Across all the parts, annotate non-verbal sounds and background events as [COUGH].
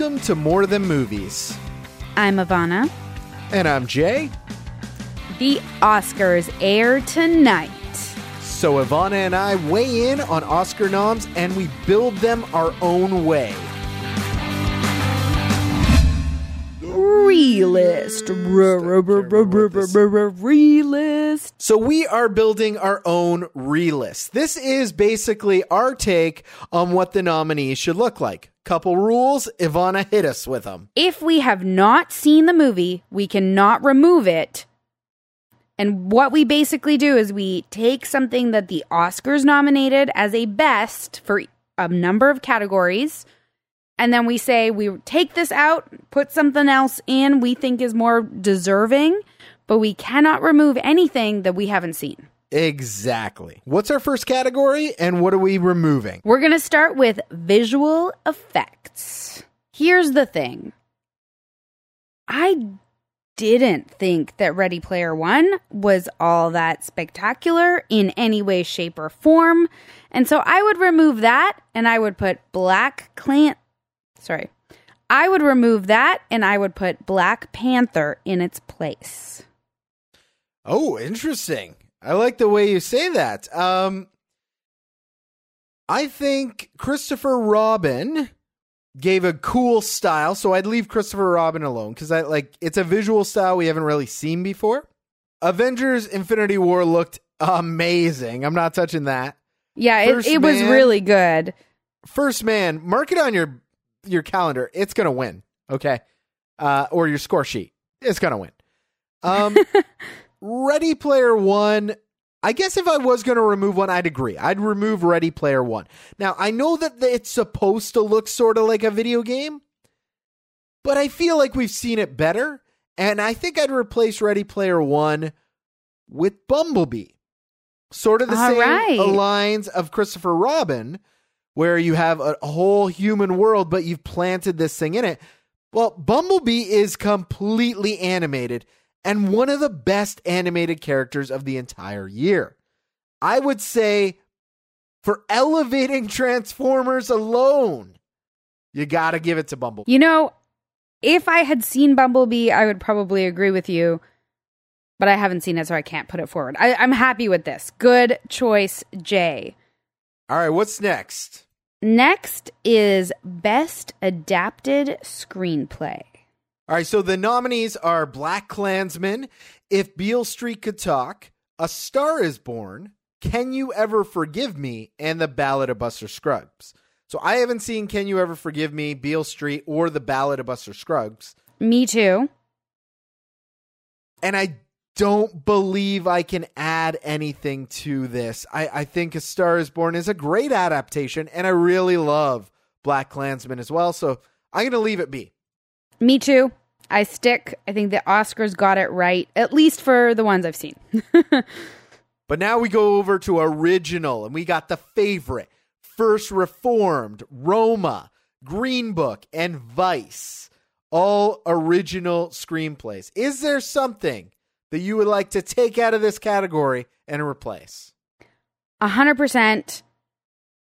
Welcome to More Than Movies. I'm Ivana. And I'm Jay. The Oscars air tonight. So Ivana and I weigh in on Oscar noms and we build them our own way. Realist. Realist. So we are building our own relist. This is basically our take on what the nominees should look like. Couple rules, Ivana hit us with them. If we have not seen the movie, we cannot remove it. And what we basically do is we take something that the Oscars nominated as a best for a number of categories, and then we say we take this out, put something else in we think is more deserving, but we cannot remove anything that we haven't seen. Exactly. What's our first category and what are we removing? We're going to start with visual effects. Here's the thing I didn't think that Ready Player One was all that spectacular in any way, shape, or form. And so I would remove that and I would put Black Clan. Sorry. I would remove that and I would put Black Panther in its place. Oh, interesting. I like the way you say that. Um, I think Christopher Robin gave a cool style, so I'd leave Christopher Robin alone because I like it's a visual style we haven't really seen before. Avengers: Infinity War looked amazing. I'm not touching that. Yeah, it, it was really good. First man, mark it on your your calendar. It's gonna win. Okay, uh, or your score sheet. It's gonna win. Um, [LAUGHS] Ready Player One. I guess if I was going to remove one, I'd agree. I'd remove Ready Player One. Now, I know that it's supposed to look sort of like a video game, but I feel like we've seen it better. And I think I'd replace Ready Player One with Bumblebee. Sort of the All same right. lines of Christopher Robin, where you have a whole human world, but you've planted this thing in it. Well, Bumblebee is completely animated and one of the best animated characters of the entire year. I would say for elevating Transformers alone, you got to give it to Bumblebee. You know, if I had seen Bumblebee, I would probably agree with you, but I haven't seen it, so I can't put it forward. I, I'm happy with this. Good choice, Jay. All right, what's next? Next is Best Adapted Screenplay. All right, so the nominees are Black Klansman, If Beale Street Could Talk, A Star is Born, Can You Ever Forgive Me, and The Ballad of Buster Scruggs. So I haven't seen Can You Ever Forgive Me, Beale Street, or The Ballad of Buster Scruggs. Me too. And I don't believe I can add anything to this. I, I think A Star is Born is a great adaptation, and I really love Black Klansman as well. So I'm going to leave it be. Me too. I stick. I think the Oscars got it right, at least for the ones I've seen. [LAUGHS] but now we go over to original, and we got the favorite First Reformed, Roma, Green Book, and Vice. All original screenplays. Is there something that you would like to take out of this category and replace? A hundred percent.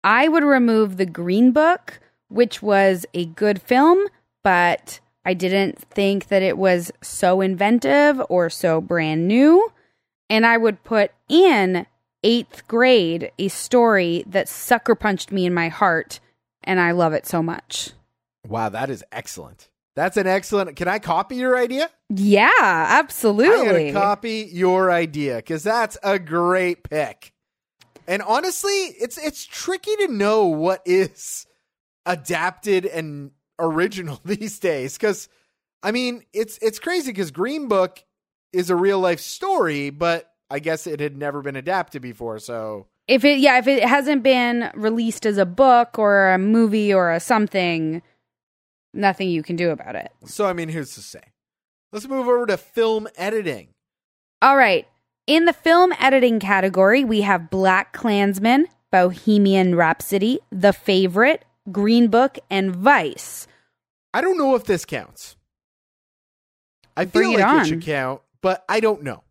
I would remove the Green Book, which was a good film, but I didn't think that it was so inventive or so brand new. And I would put in eighth grade a story that sucker punched me in my heart, and I love it so much. Wow, that is excellent. That's an excellent. Can I copy your idea? Yeah, absolutely. I copy your idea because that's a great pick. And honestly, it's it's tricky to know what is adapted and original [LAUGHS] these days because I mean it's it's crazy because Green Book is a real life story, but I guess it had never been adapted before. So if it yeah if it hasn't been released as a book or a movie or a something, nothing you can do about it. So I mean, here's to say, let's move over to film editing. All right. In the film editing category, we have Black Klansman, Bohemian Rhapsody, The Favorite, Green Book, and Vice. I don't know if this counts. I Bring feel it like on. it should count, but I don't know.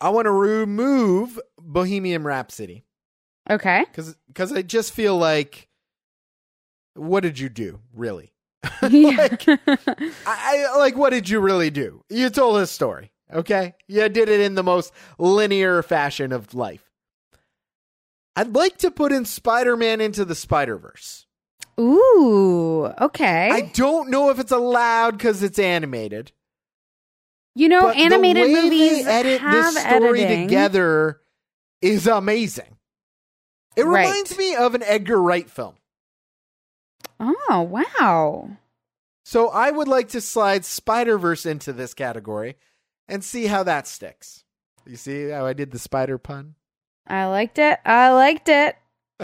I want to remove Bohemian Rhapsody Okay. because because I just feel like what did you do, really? [LAUGHS] [LAUGHS] Like, [LAUGHS] I, I like what did you really do? You told a story, okay? You did it in the most linear fashion of life. I'd like to put in Spider-Man into the Spider-Verse. Ooh, okay. I don't know if it's allowed because it's animated. you know, but animated the way movies they edit have this story editing. together is amazing. It Right. reminds me of an Edgar Wright film. Oh, wow. So I would like to slide Spider Verse into this category and see how that sticks. You see how I did the spider pun? I liked it. I liked it.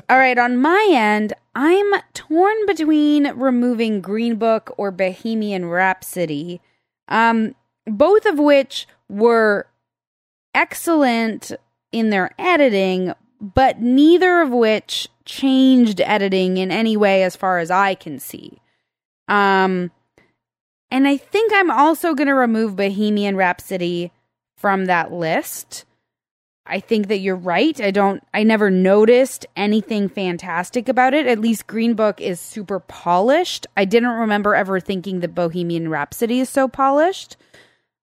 All right, on my end, I'm torn between removing Green Book or Bohemian Rhapsody, um, both of which were excellent in their editing, but neither of which changed editing in any way as far as I can see. Um, and I think I'm also going to remove Bohemian Rhapsody from that list. I think that you're right. I don't I never noticed anything fantastic about it. At least Green Book is super polished. I didn't remember ever thinking that Bohemian Rhapsody is so polished.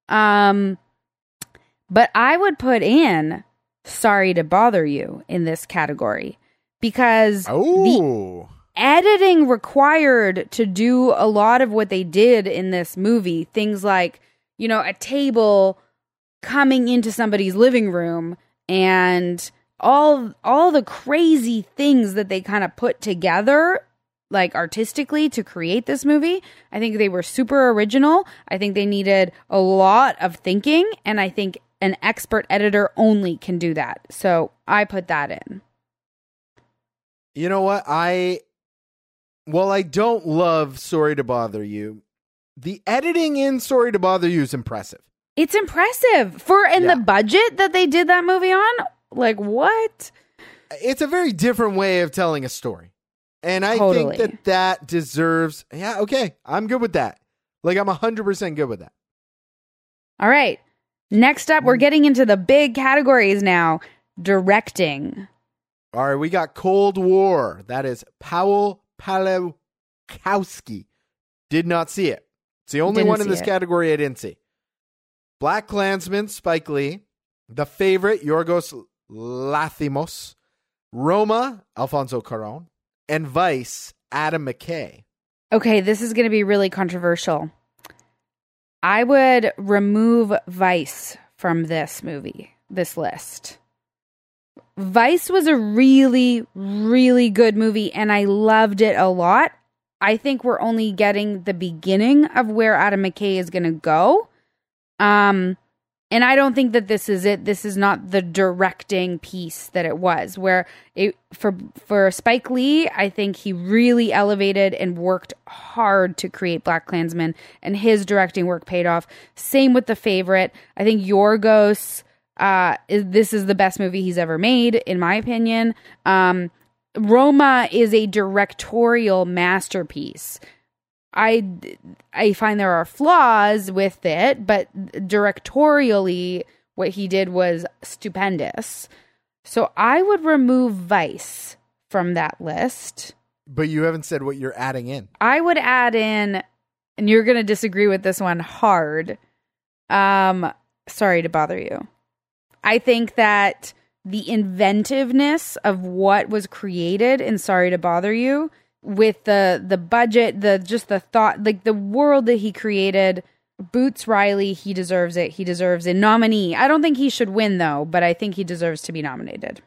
Um but I would put in Sorry to Bother You in this category because the editing required to do a lot of what they did in this movie things like you know a table coming into somebody's living room and all all the crazy things that they kind of put together like artistically to create this movie i think they were super original i think they needed a lot of thinking and i think an expert editor only can do that so i put that in You know what? I well, I don't love Sorry to Bother You. The editing in Sorry to Bother You is impressive. It's impressive for in Yeah. the budget that they did that movie on. Like what? It's a very different way of telling a story. And I Totally. think that that deserves Yeah, okay. I'm good with that. Like I'm 100% good with that. All right. Next up, we're mm. getting into the big categories now. Directing. All right, we got Cold War. That is Paweł Pawlikowski. Did not see it. It's the only Didn't one in this it. category I didn't see. Black Klansman, Spike Lee. The favorite, Yorgos Lanthimos. Roma, Alfonso Cuarón. And Vice, Adam McKay. Okay, this is going to be really controversial. I would remove Vice from this movie, this list. Vice was a really, really good movie, and I loved it a lot. I think we're only getting the beginning of where Adam McKay is going to go. Um, and I don't think that this is it. This is not the directing piece that it was. Where it for for Spike Lee, I think he really elevated and worked hard to create Black Klansman, and his directing work paid off. Same with the favorite. I think Yorgos. Uh, is, this is the best movie he's ever made, in my opinion. Um, Roma is a directorial masterpiece. I I find there are flaws with it, but directorially, what he did was stupendous. So I would remove Vice from that list. But you haven't said what you're adding in. I would add in, and you're going to disagree with this one hard. Um, sorry to bother you. I think that the inventiveness of what was created in Sorry to Bother You with the the budget, the just the thought, like the world that he created. Boots Riley, he deserves it. He deserves a nominee. I don't think he should win though, but I think he deserves to be nominated.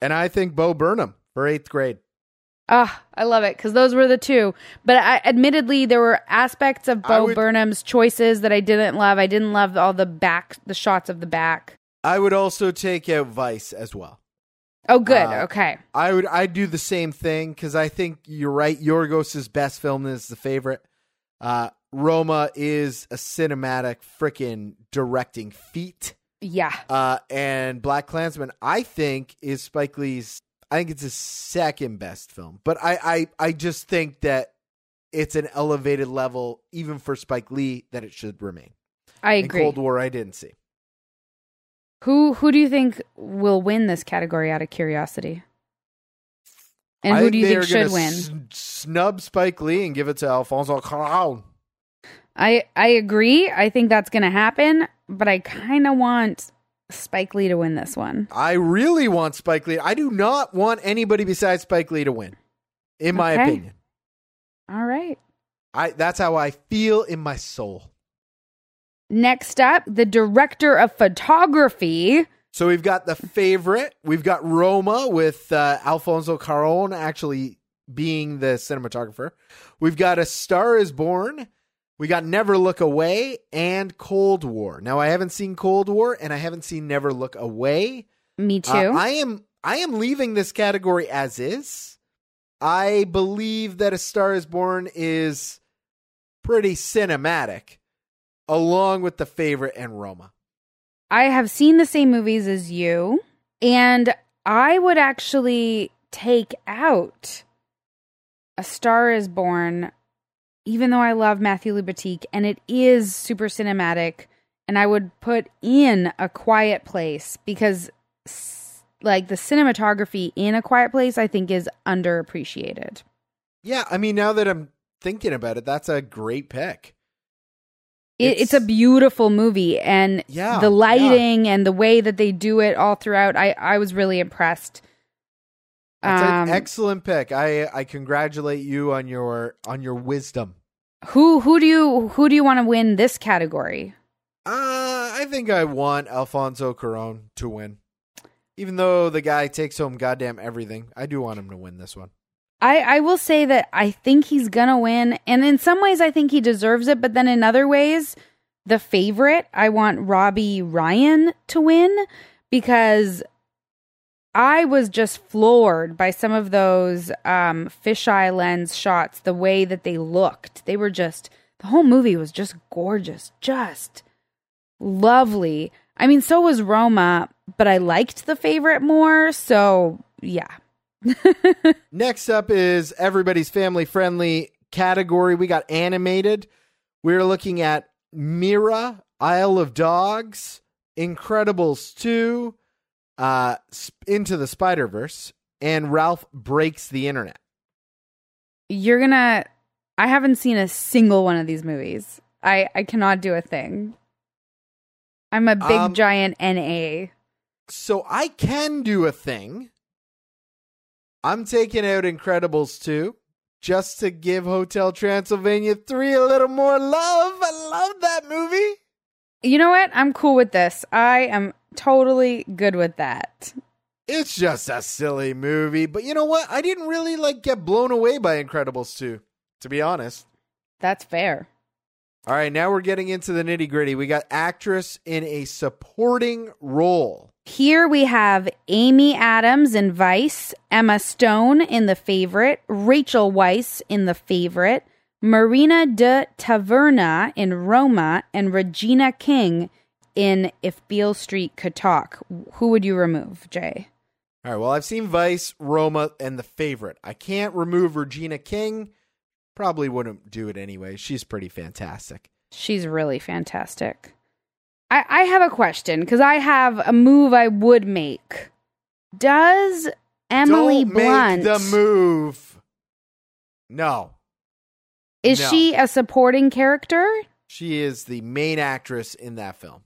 And I think Bo Burnham for eighth grade. Ah, I love it because those were the two. But I, admittedly, there were aspects of Bo would- Burnham's choices that I didn't love. I didn't love all the back, the shots of the back. I would also take out Vice as well. Oh, good. Uh, okay. I would I'd do the same thing because I think you're right. Yorgos' best film is the favorite. Uh, Roma is a cinematic freaking directing feat. Yeah. Uh, and Black Klansman, I think, is Spike Lee's. I think it's his second best film, but I, I, I just think that it's an elevated level, even for Spike Lee, that it should remain. I And agree. Cold War, I didn't see. Who who do you think will win this category out of curiosity? And I who do you think should win? s- snub Spike Lee and give it to Alfonso Cuarón. I I agree. I think that's going to happen, but I kind of want Spike Lee to win this one. I really want Spike Lee. I do not want anybody besides Spike Lee to win. In my Okay. opinion. All right. I that's how I feel in my soul. Next up, the director of photography. So we've got the favorite. We've got Roma with uh, Alfonso Cuarón actually being the cinematographer. We've got A Star Is Born. We got Never Look Away and Cold War. Now I haven't seen Cold War and I haven't seen Never Look Away. Me too. Uh, I am I am leaving this category as is. I believe that A Star Is Born is pretty cinematic, along with the favorite and Roma. I have seen the same movies as you, and I would actually take out A Star is Born, even though I love Matthew Libatique and it is super cinematic, and I would put in A Quiet Place because, like, the cinematography in A Quiet Place, I think, is underappreciated. Yeah, I mean, now that I'm thinking about it, that's a great pick. It, it's, a beautiful movie, and Yeah, the yeah. lighting and the way that they do it all throughout, I, I was really impressed. That's Um, an excellent pick. I I congratulate you on your on your wisdom. Who who do you who do you want to win this category? Uh, I think I want Alfonso Cuarón to win. Even though the guy takes home goddamn everything, I do want him to win this one. I I will say that I think he's gonna win, and in some ways I think he deserves it, but then in other ways, the favorite I want Robbie Ryan to win because I was just floored by some of those um, fisheye lens shots, the way that they looked. They were just the whole movie was just gorgeous, just lovely. I mean, so was Roma, but I liked the favorite more. So yeah. [LAUGHS] Next up is everybody's family friendly category. We got animated. We're looking at Mirai, Isle of Dogs, Incredibles 2, uh, Into the Spider Verse, and Ralph Breaks the Internet. You're gonna. I haven't seen a single one of these movies. I I cannot do a thing. I'm a big Um, giant NA. So I can do a thing. I'm taking out Incredibles 2 just to give Hotel Transylvania 3 a little more love. I love that movie. You know what? I'm cool with this. I am totally good with that. It's just a silly movie, but you know what? I didn't really like get blown away by Incredibles 2, to be honest. That's fair. All right, now we're getting into the nitty gritty. We got actress in a supporting role. Here we have Amy Adams in Vice, Emma Stone in The Favorite, Rachel Weisz in The Favorite, Marina de Tavira in Roma, and Regina King in If Beale Street Could Talk. Who would you remove, Jay? All right, well, I've seen Vice, Roma, and The Favorite. I can't remove Regina King. Probably wouldn't do it anyway. She's pretty fantastic. She's really fantastic. I, I have a question because I have a move I would make. Does Emily Don't Blunt make the move. No, is No. she a supporting character? she is the main actress in that film.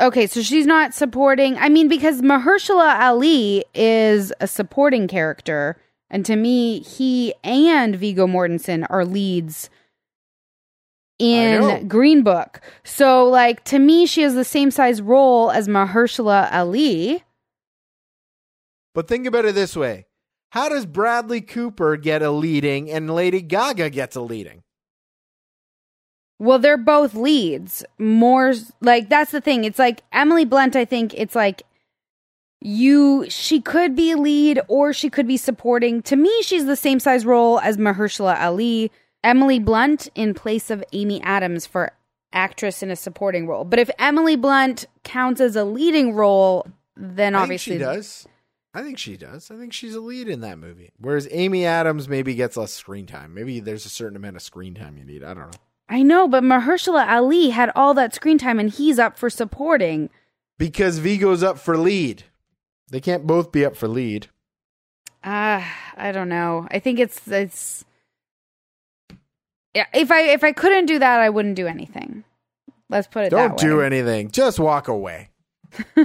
Okay, so she's not supporting. I mean, because Mahershala Ali is a supporting character, and to me, he and Viggo Mortensen are leads. In Green Book. So, like, to me, she has the same size role as Mahershala Ali. But think about it this way How does Bradley Cooper get a leading and Lady Gaga gets a leading? Well, they're both leads. More like that's the thing. It's like Emily Blunt. I think it's like you. She could be a lead or she could be supporting. To me, she's the same size role as Mahershala Ali. Emily Blunt in place of Amy Adams for actress in a supporting role. But if Emily Blunt counts as a leading role, then I think obviously she does. I think she does. I think she's a lead in that movie. Whereas Amy Adams maybe gets less screen time. Maybe there's a certain amount of screen time you need. I don't know. I know, but Mahershala Ali had all that screen time, and he's up for supporting. Because Viggo's up for lead. They can't both be up for lead. Uh, I don't know. I think it's it's if I if I couldn't do that, I wouldn't do anything. Let's put it Don't that way. do anything. Just walk away. [LAUGHS] All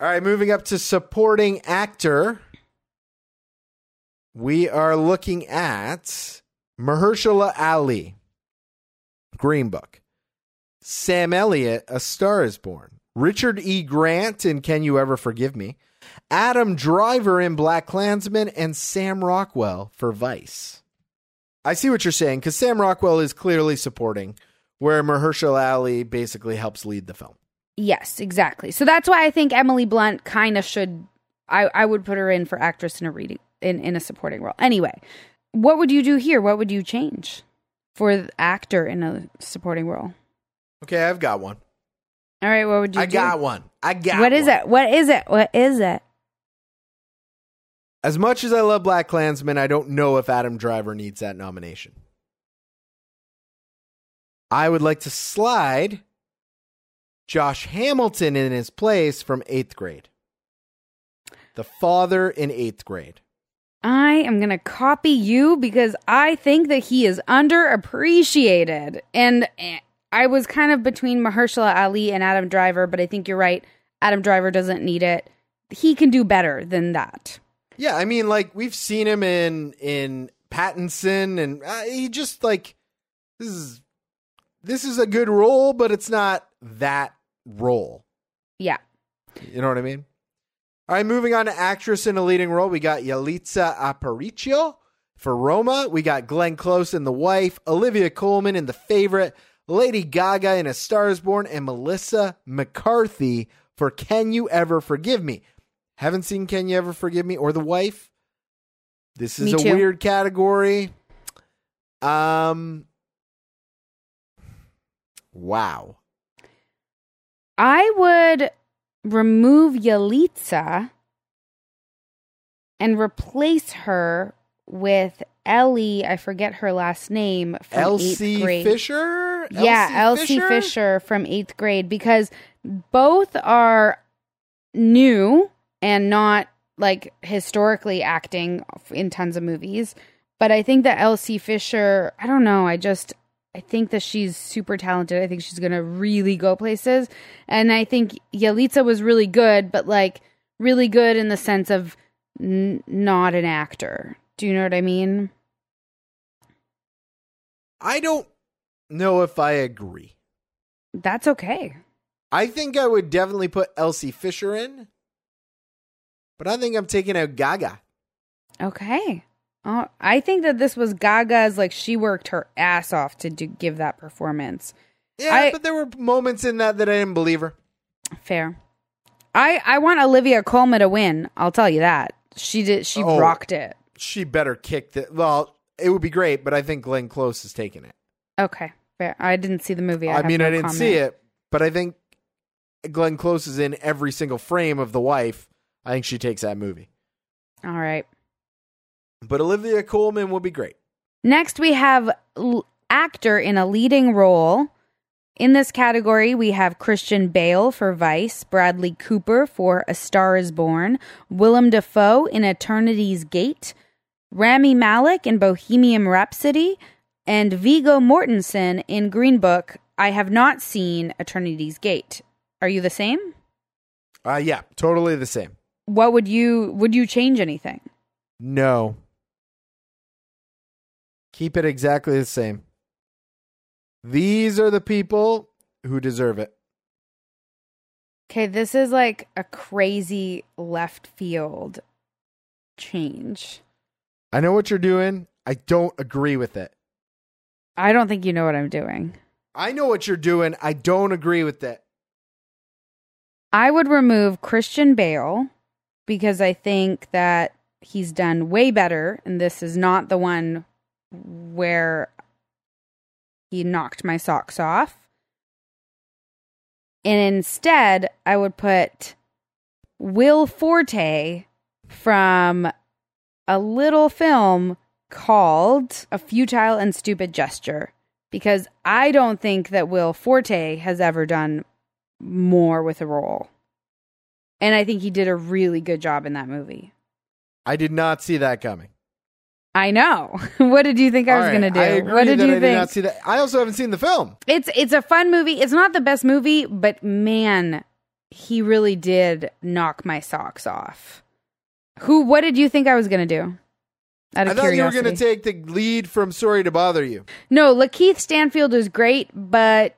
right, moving up to supporting actor. We are looking at Mahershala Ali, Green Book. Sam Elliott, A Star is Born. Richard E. Grant in Can You Ever Forgive Me? Adam Driver in Black Klansman, and Sam Rockwell for Vice. I see what you're saying because Sam Rockwell is clearly supporting, where Mahershala Ali basically helps lead the film. Yes, exactly. So that's why I think Emily Blunt kind of should. I I would put her in for actress in a reading in in a supporting role. Anyway, what would you do here? What would you change for actor in a supporting role? Okay, I've got one. All right, what would you do? I do? got one. I got What is one. it? What is it? What is it? As much as I love Black Klansman, I don't know if Adam Driver needs that nomination. I would like to slide Josh Hamilton in his place from eighth grade. The father in eighth grade. I am going to copy you because I think that he is underappreciated. And eh, I was kind of between Mahershala Ali and Adam Driver, but I think you're right. Adam Driver doesn't need it. He can do better than that. Yeah, I mean, like we've seen him in in Paterson, and uh, he just like this is this is a good role, but it's not that role. Yeah. You know what I mean? All right, moving on to actress in a leading role. We got Yalitza Aparicio for Roma. We got Glenn Close in The Wife, Olivia Colman in The Favorite, Lady Gaga in A Star is Born, and Melissa McCarthy for Can You Ever Forgive Me? Haven't seen Can You Ever Forgive Me or The Wife. This is Me a too. weird category. Um Wow. I would remove Yalitza and replace her with Ellie. I forget her last name from eighth Elsie grade. Fisher? yeah, Elsie Fisher? from eighth grade because both are new and not like historically acting in tons of movies. But I think that Elsie Fisher, I don't know, I just I think that she's super talented. I think she's gonna really go places. And I think Yalitza was really good, but like really good in the sense of n- not an actor. Do you know what I mean? I don't know if I agree. That's okay. I think I would definitely put Elsie Fisher in, but I think I'm taking out Gaga. Okay. Oh, I think that this was Gaga's like she worked her ass off to do, give that performance. Yeah, I- but there were moments in that that I didn't believe her. Fair. I I want Olivia Colman to win. I'll tell you that. She did she Oh. rocked it. She better kick the. Well, it would be great, but I think Glenn Close is taking it. Okay. Fair. I didn't see the movie. I, I, mean, no I didn't comment. see it, but I think Glenn Close is in every single frame of The Wife. I think she takes that movie. All right. But Olivia Colman would be great. Next, we have l- actor in a leading role. In this category, we have Christian Bale for Vice, Bradley Cooper for A Star is Born, Willem Dafoe in Eternity's Gate, Rami Malek in Bohemian Rhapsody, and Viggo Mortensen in Green Book. I have not seen Eternity's Gate. Are you the same? Uh, yeah, totally the same. What would you would you change anything? No. Keep it exactly the same. These are the people who deserve it. Okay, this is like a crazy left field change. I know what you're doing. I don't agree with it. I don't think you know what I'm doing. I know what you're doing. I don't agree with it. I would remove Christian Bale because I think that he's done way better, and this is not the one where he knocked my socks off. And instead, I would put Will Forte from a little film called A Futile and Stupid Gesture because I don't think that Will Forte has ever done more with a role. And I think he did a really good job in that movie. I did not see that coming. I know. [LAUGHS] what did you think I All was right, going to do? I what did you I think? Did not see that. I also haven't seen the film. It's it's a fun movie. It's not the best movie, but man, he really did knock my socks off. Who? What did you think I was going to do? Out I of thought you were going to take the lead from Sorry to Bother You. no, LaKeith Stanfield is great, but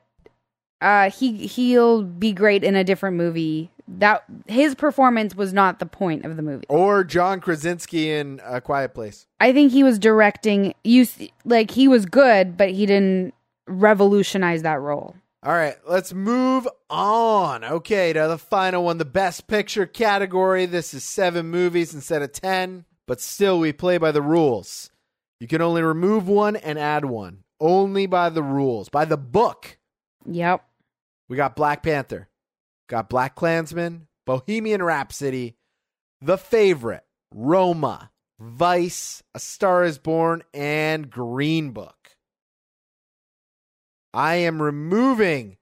uh, he he'll be great in a different movie. That his performance was not the point of the movie. Or John Krasinski in A Quiet Place. I think he was directing. You s- like he was good, but he didn't revolutionize that role. All right, let's move on. Okay, to the final one, the best picture category. This is seven movies instead of 10, but still we play by the rules. You can only remove one and add one, only by the rules, by the book. Yep. We got Black Panther, got Black Klansman, Bohemian Rhapsody, The Favorite, Roma, Vice, A Star is Born, and Green Book. I am removing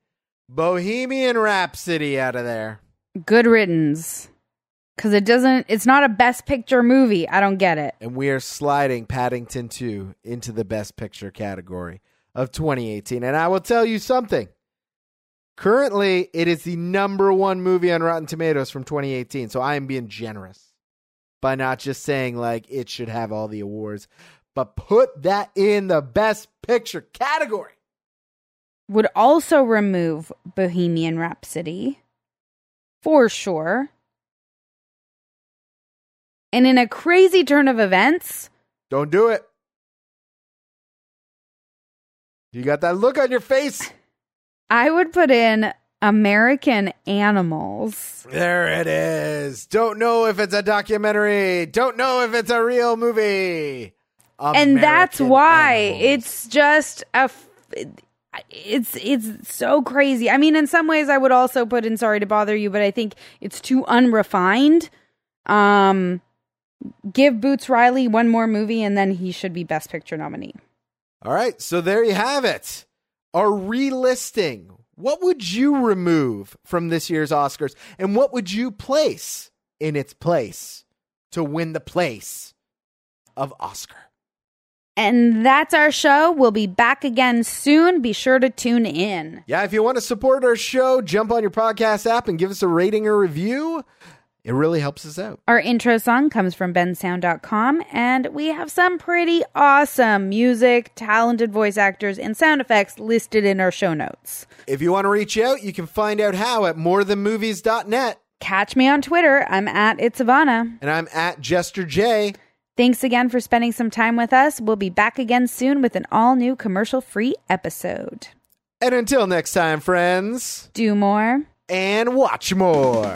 Bohemian Rhapsody out of there. Good riddance. Because it doesn't, it's not a best picture movie. I don't get it. And we are sliding Paddington 2 into the Best Picture category of 2018. And I will tell you something. Currently, it is the number one movie on Rotten Tomatoes from 2018. So I am being generous by not just saying, like, it should have all the awards, but put that in the Best Picture category. Would also remove Bohemian Rhapsody for sure. And in a crazy turn of events, Don't do it. You got that look on your face. I would put in American Animals. There it is. Don't know if it's a documentary. Don't know if it's a real movie. and that's why Animals. it's just a f- it's it's so crazy i mean in some ways i would also put in sorry to bother you but i think it's too unrefined um give boots riley one more movie and then he should be best picture nominee All right, so there you have it. A relisting. What would you remove from this year's Oscars and what would you place in its place to win the place of Oscar? and that's our show we'll be back again soon be sure to tune in Yeah, if you want to support our show, jump on your podcast app and give us a rating or review. It really helps us out. Our intro song comes from bensound.com, and we have some pretty awesome music, talented voice actors, and sound effects listed in our show notes. If you want to reach out, you can find out how at morethanmovies.net. Catch me on Twitter. I'm at It's Ivana. And I'm at Jester J. Thanks again for spending some time with us. We'll be back again soon with an all new commercial free episode. And until next time, friends, Do more. and watch more.